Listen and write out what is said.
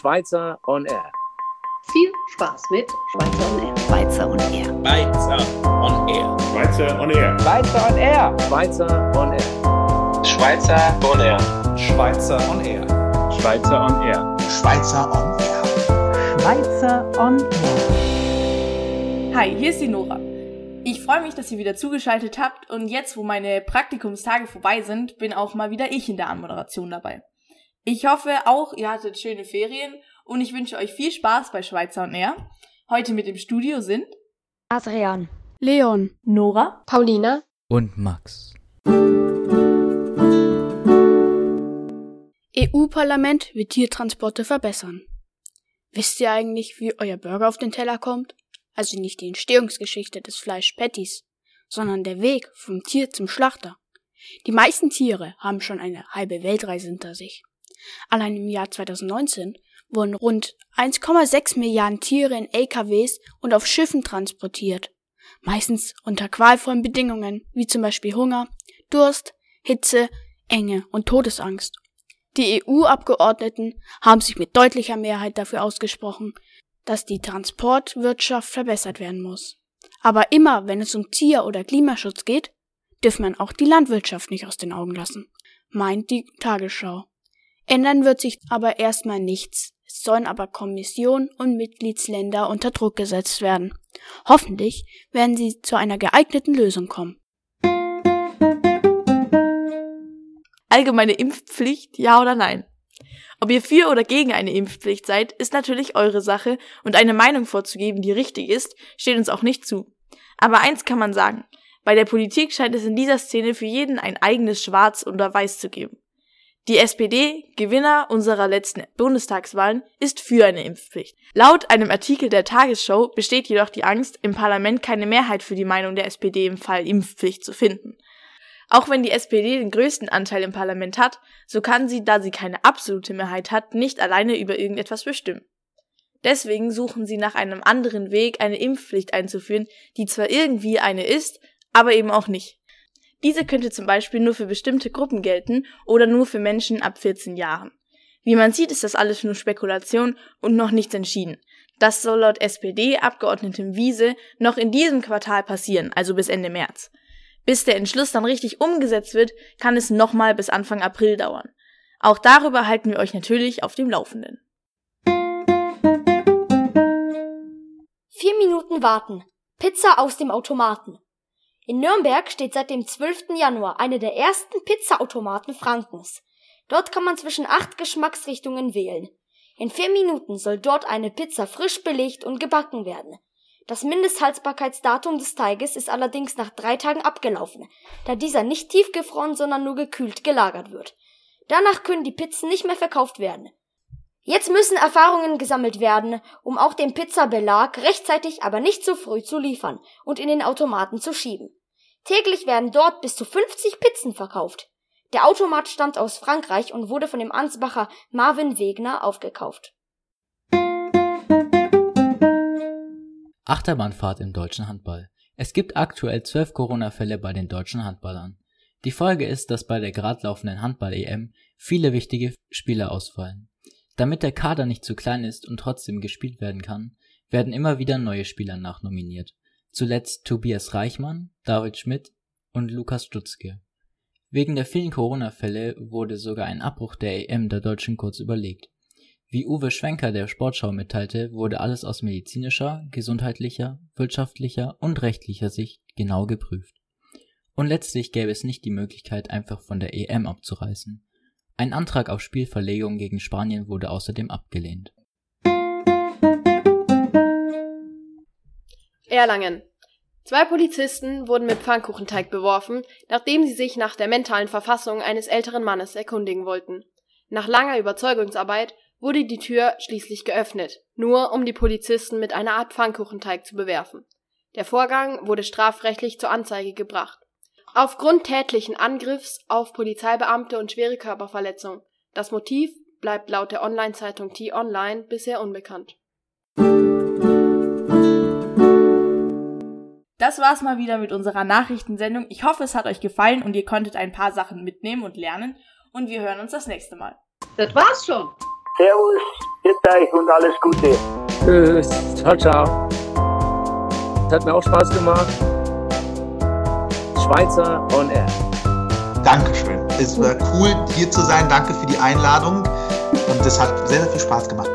Schweizer on Air. Viel Spaß mit Schweizer on Air. Schweizer on Air. Schweizer on Air. Schweizer on Air. Schweizer on Air. Schweizer on Air. Schweizer on Air. Schweizer on Air. Schweizer on Air. Schweizer on Air. Schweizer on Air. Hi, hier ist die Nora. Ich freue mich, dass ihr wieder zugeschaltet habt und jetzt, wo meine Praktikumstage vorbei sind, bin auch mal wieder ich in der Anmoderation dabei. Ich hoffe auch, ihr hattet schöne Ferien und ich wünsche euch viel Spaß bei Schweizer und Air. Heute mit im Studio sind Adrian, Leon, Nora, Paulina und Max. EU-Parlament wird Tiertransporte verbessern. Wisst ihr eigentlich, wie euer Burger auf den Teller kommt? Also nicht die Entstehungsgeschichte des Fleischpatties, sondern der Weg vom Tier zum Schlachter. Die meisten Tiere haben schon eine halbe Weltreise hinter sich. Allein im Jahr 2019 wurden rund 1,6 Milliarden Tiere in LKWs und auf Schiffen transportiert. Meistens unter qualvollen Bedingungen, wie zum Beispiel Hunger, Durst, Hitze, Enge und Todesangst. Die EU-Abgeordneten haben sich mit deutlicher Mehrheit dafür ausgesprochen, dass die Transportwirtschaft verbessert werden muss. Aber immer, wenn es um Tier- oder Klimaschutz geht, dürfen man auch die Landwirtschaft nicht aus den Augen lassen, meint die Tagesschau. Ändern wird sich aber erstmal nichts. Es sollen aber Kommission und Mitgliedsländer unter Druck gesetzt werden. Hoffentlich werden sie zu einer geeigneten Lösung kommen. Allgemeine Impfpflicht, ja oder nein? Ob ihr für oder gegen eine Impfpflicht seid, ist natürlich eure Sache und eine Meinung vorzugeben, die richtig ist, steht uns auch nicht zu. Aber eins kann man sagen. Bei der Politik scheint es in dieser Szene für jeden ein eigenes Schwarz oder Weiß zu geben. Die SPD, Gewinner unserer letzten Bundestagswahlen, ist für eine Impfpflicht. Laut einem Artikel der Tagesschau besteht jedoch die Angst, im Parlament keine Mehrheit für die Meinung der SPD im Fall Impfpflicht zu finden. Auch wenn die SPD den größten Anteil im Parlament hat, so kann sie, da sie keine absolute Mehrheit hat, nicht alleine über irgendetwas bestimmen. Deswegen suchen sie nach einem anderen Weg, eine Impfpflicht einzuführen, die zwar irgendwie eine ist, aber eben auch nicht. Diese könnte zum Beispiel nur für bestimmte Gruppen gelten oder nur für Menschen ab 14 Jahren. Wie man sieht, ist das alles nur Spekulation und noch nichts entschieden. Das soll laut SPD-Abgeordnetem Wiese noch in diesem Quartal passieren, also bis Ende März. Bis der Entschluss dann richtig umgesetzt wird, kann es nochmal bis Anfang April dauern. Auch darüber halten wir euch natürlich auf dem Laufenden. Vier Minuten warten. Pizza aus dem Automaten. In Nürnberg steht seit dem 12. Januar eine der ersten Pizzaautomaten Frankens. Dort kann man zwischen acht Geschmacksrichtungen wählen. In vier Minuten soll dort eine Pizza frisch belegt und gebacken werden. Das Mindesthaltbarkeitsdatum des Teiges ist allerdings nach drei Tagen abgelaufen, da dieser nicht tiefgefroren, sondern nur gekühlt gelagert wird. Danach können die Pizzen nicht mehr verkauft werden. Jetzt müssen Erfahrungen gesammelt werden, um auch den Pizzabelag rechtzeitig, aber nicht zu früh zu liefern und in den Automaten zu schieben. Täglich werden dort bis zu 50 Pizzen verkauft. Der Automat stammt aus Frankreich und wurde von dem Ansbacher Marvin Wegner aufgekauft. Achterbahnfahrt im deutschen Handball. Es gibt aktuell zwölf Corona-Fälle bei den deutschen Handballern. Die Folge ist, dass bei der gerade laufenden Handball-EM viele wichtige Spieler ausfallen. Damit der Kader nicht zu klein ist und trotzdem gespielt werden kann, werden immer wieder neue Spieler nachnominiert. Zuletzt Tobias Reichmann, David Schmidt und Lukas Stutzke. Wegen der vielen Corona-Fälle wurde sogar ein Abbruch der EM der Deutschen kurz überlegt. Wie Uwe Schwenker der Sportschau mitteilte, wurde alles aus medizinischer, gesundheitlicher, wirtschaftlicher und rechtlicher Sicht genau geprüft. Und letztlich gäbe es nicht die Möglichkeit, einfach von der EM abzureißen. Ein Antrag auf Spielverlegung gegen Spanien wurde außerdem abgelehnt. Erlangen. Zwei Polizisten wurden mit Pfannkuchenteig beworfen, nachdem sie sich nach der mentalen Verfassung eines älteren Mannes erkundigen wollten. Nach langer Überzeugungsarbeit wurde die Tür schließlich geöffnet, nur um die Polizisten mit einer Art Pfannkuchenteig zu bewerfen. Der Vorgang wurde strafrechtlich zur Anzeige gebracht. Aufgrund tätlichen Angriffs auf Polizeibeamte und schwere Körperverletzung. Das Motiv bleibt laut der Online-Zeitung T-Online bisher unbekannt. Das war's mal wieder mit unserer Nachrichtensendung. Ich hoffe, es hat euch gefallen und ihr konntet ein paar Sachen mitnehmen und lernen. Und wir hören uns das nächste Mal. Das war's schon. Servus, bitte euch und alles Gute. Tschüss. Ciao, ciao. Es hat mir auch Spaß gemacht. Schweizer on Air. Dankeschön. Es war cool, hier zu sein. Danke für die Einladung. Und es hat sehr, sehr viel Spaß gemacht.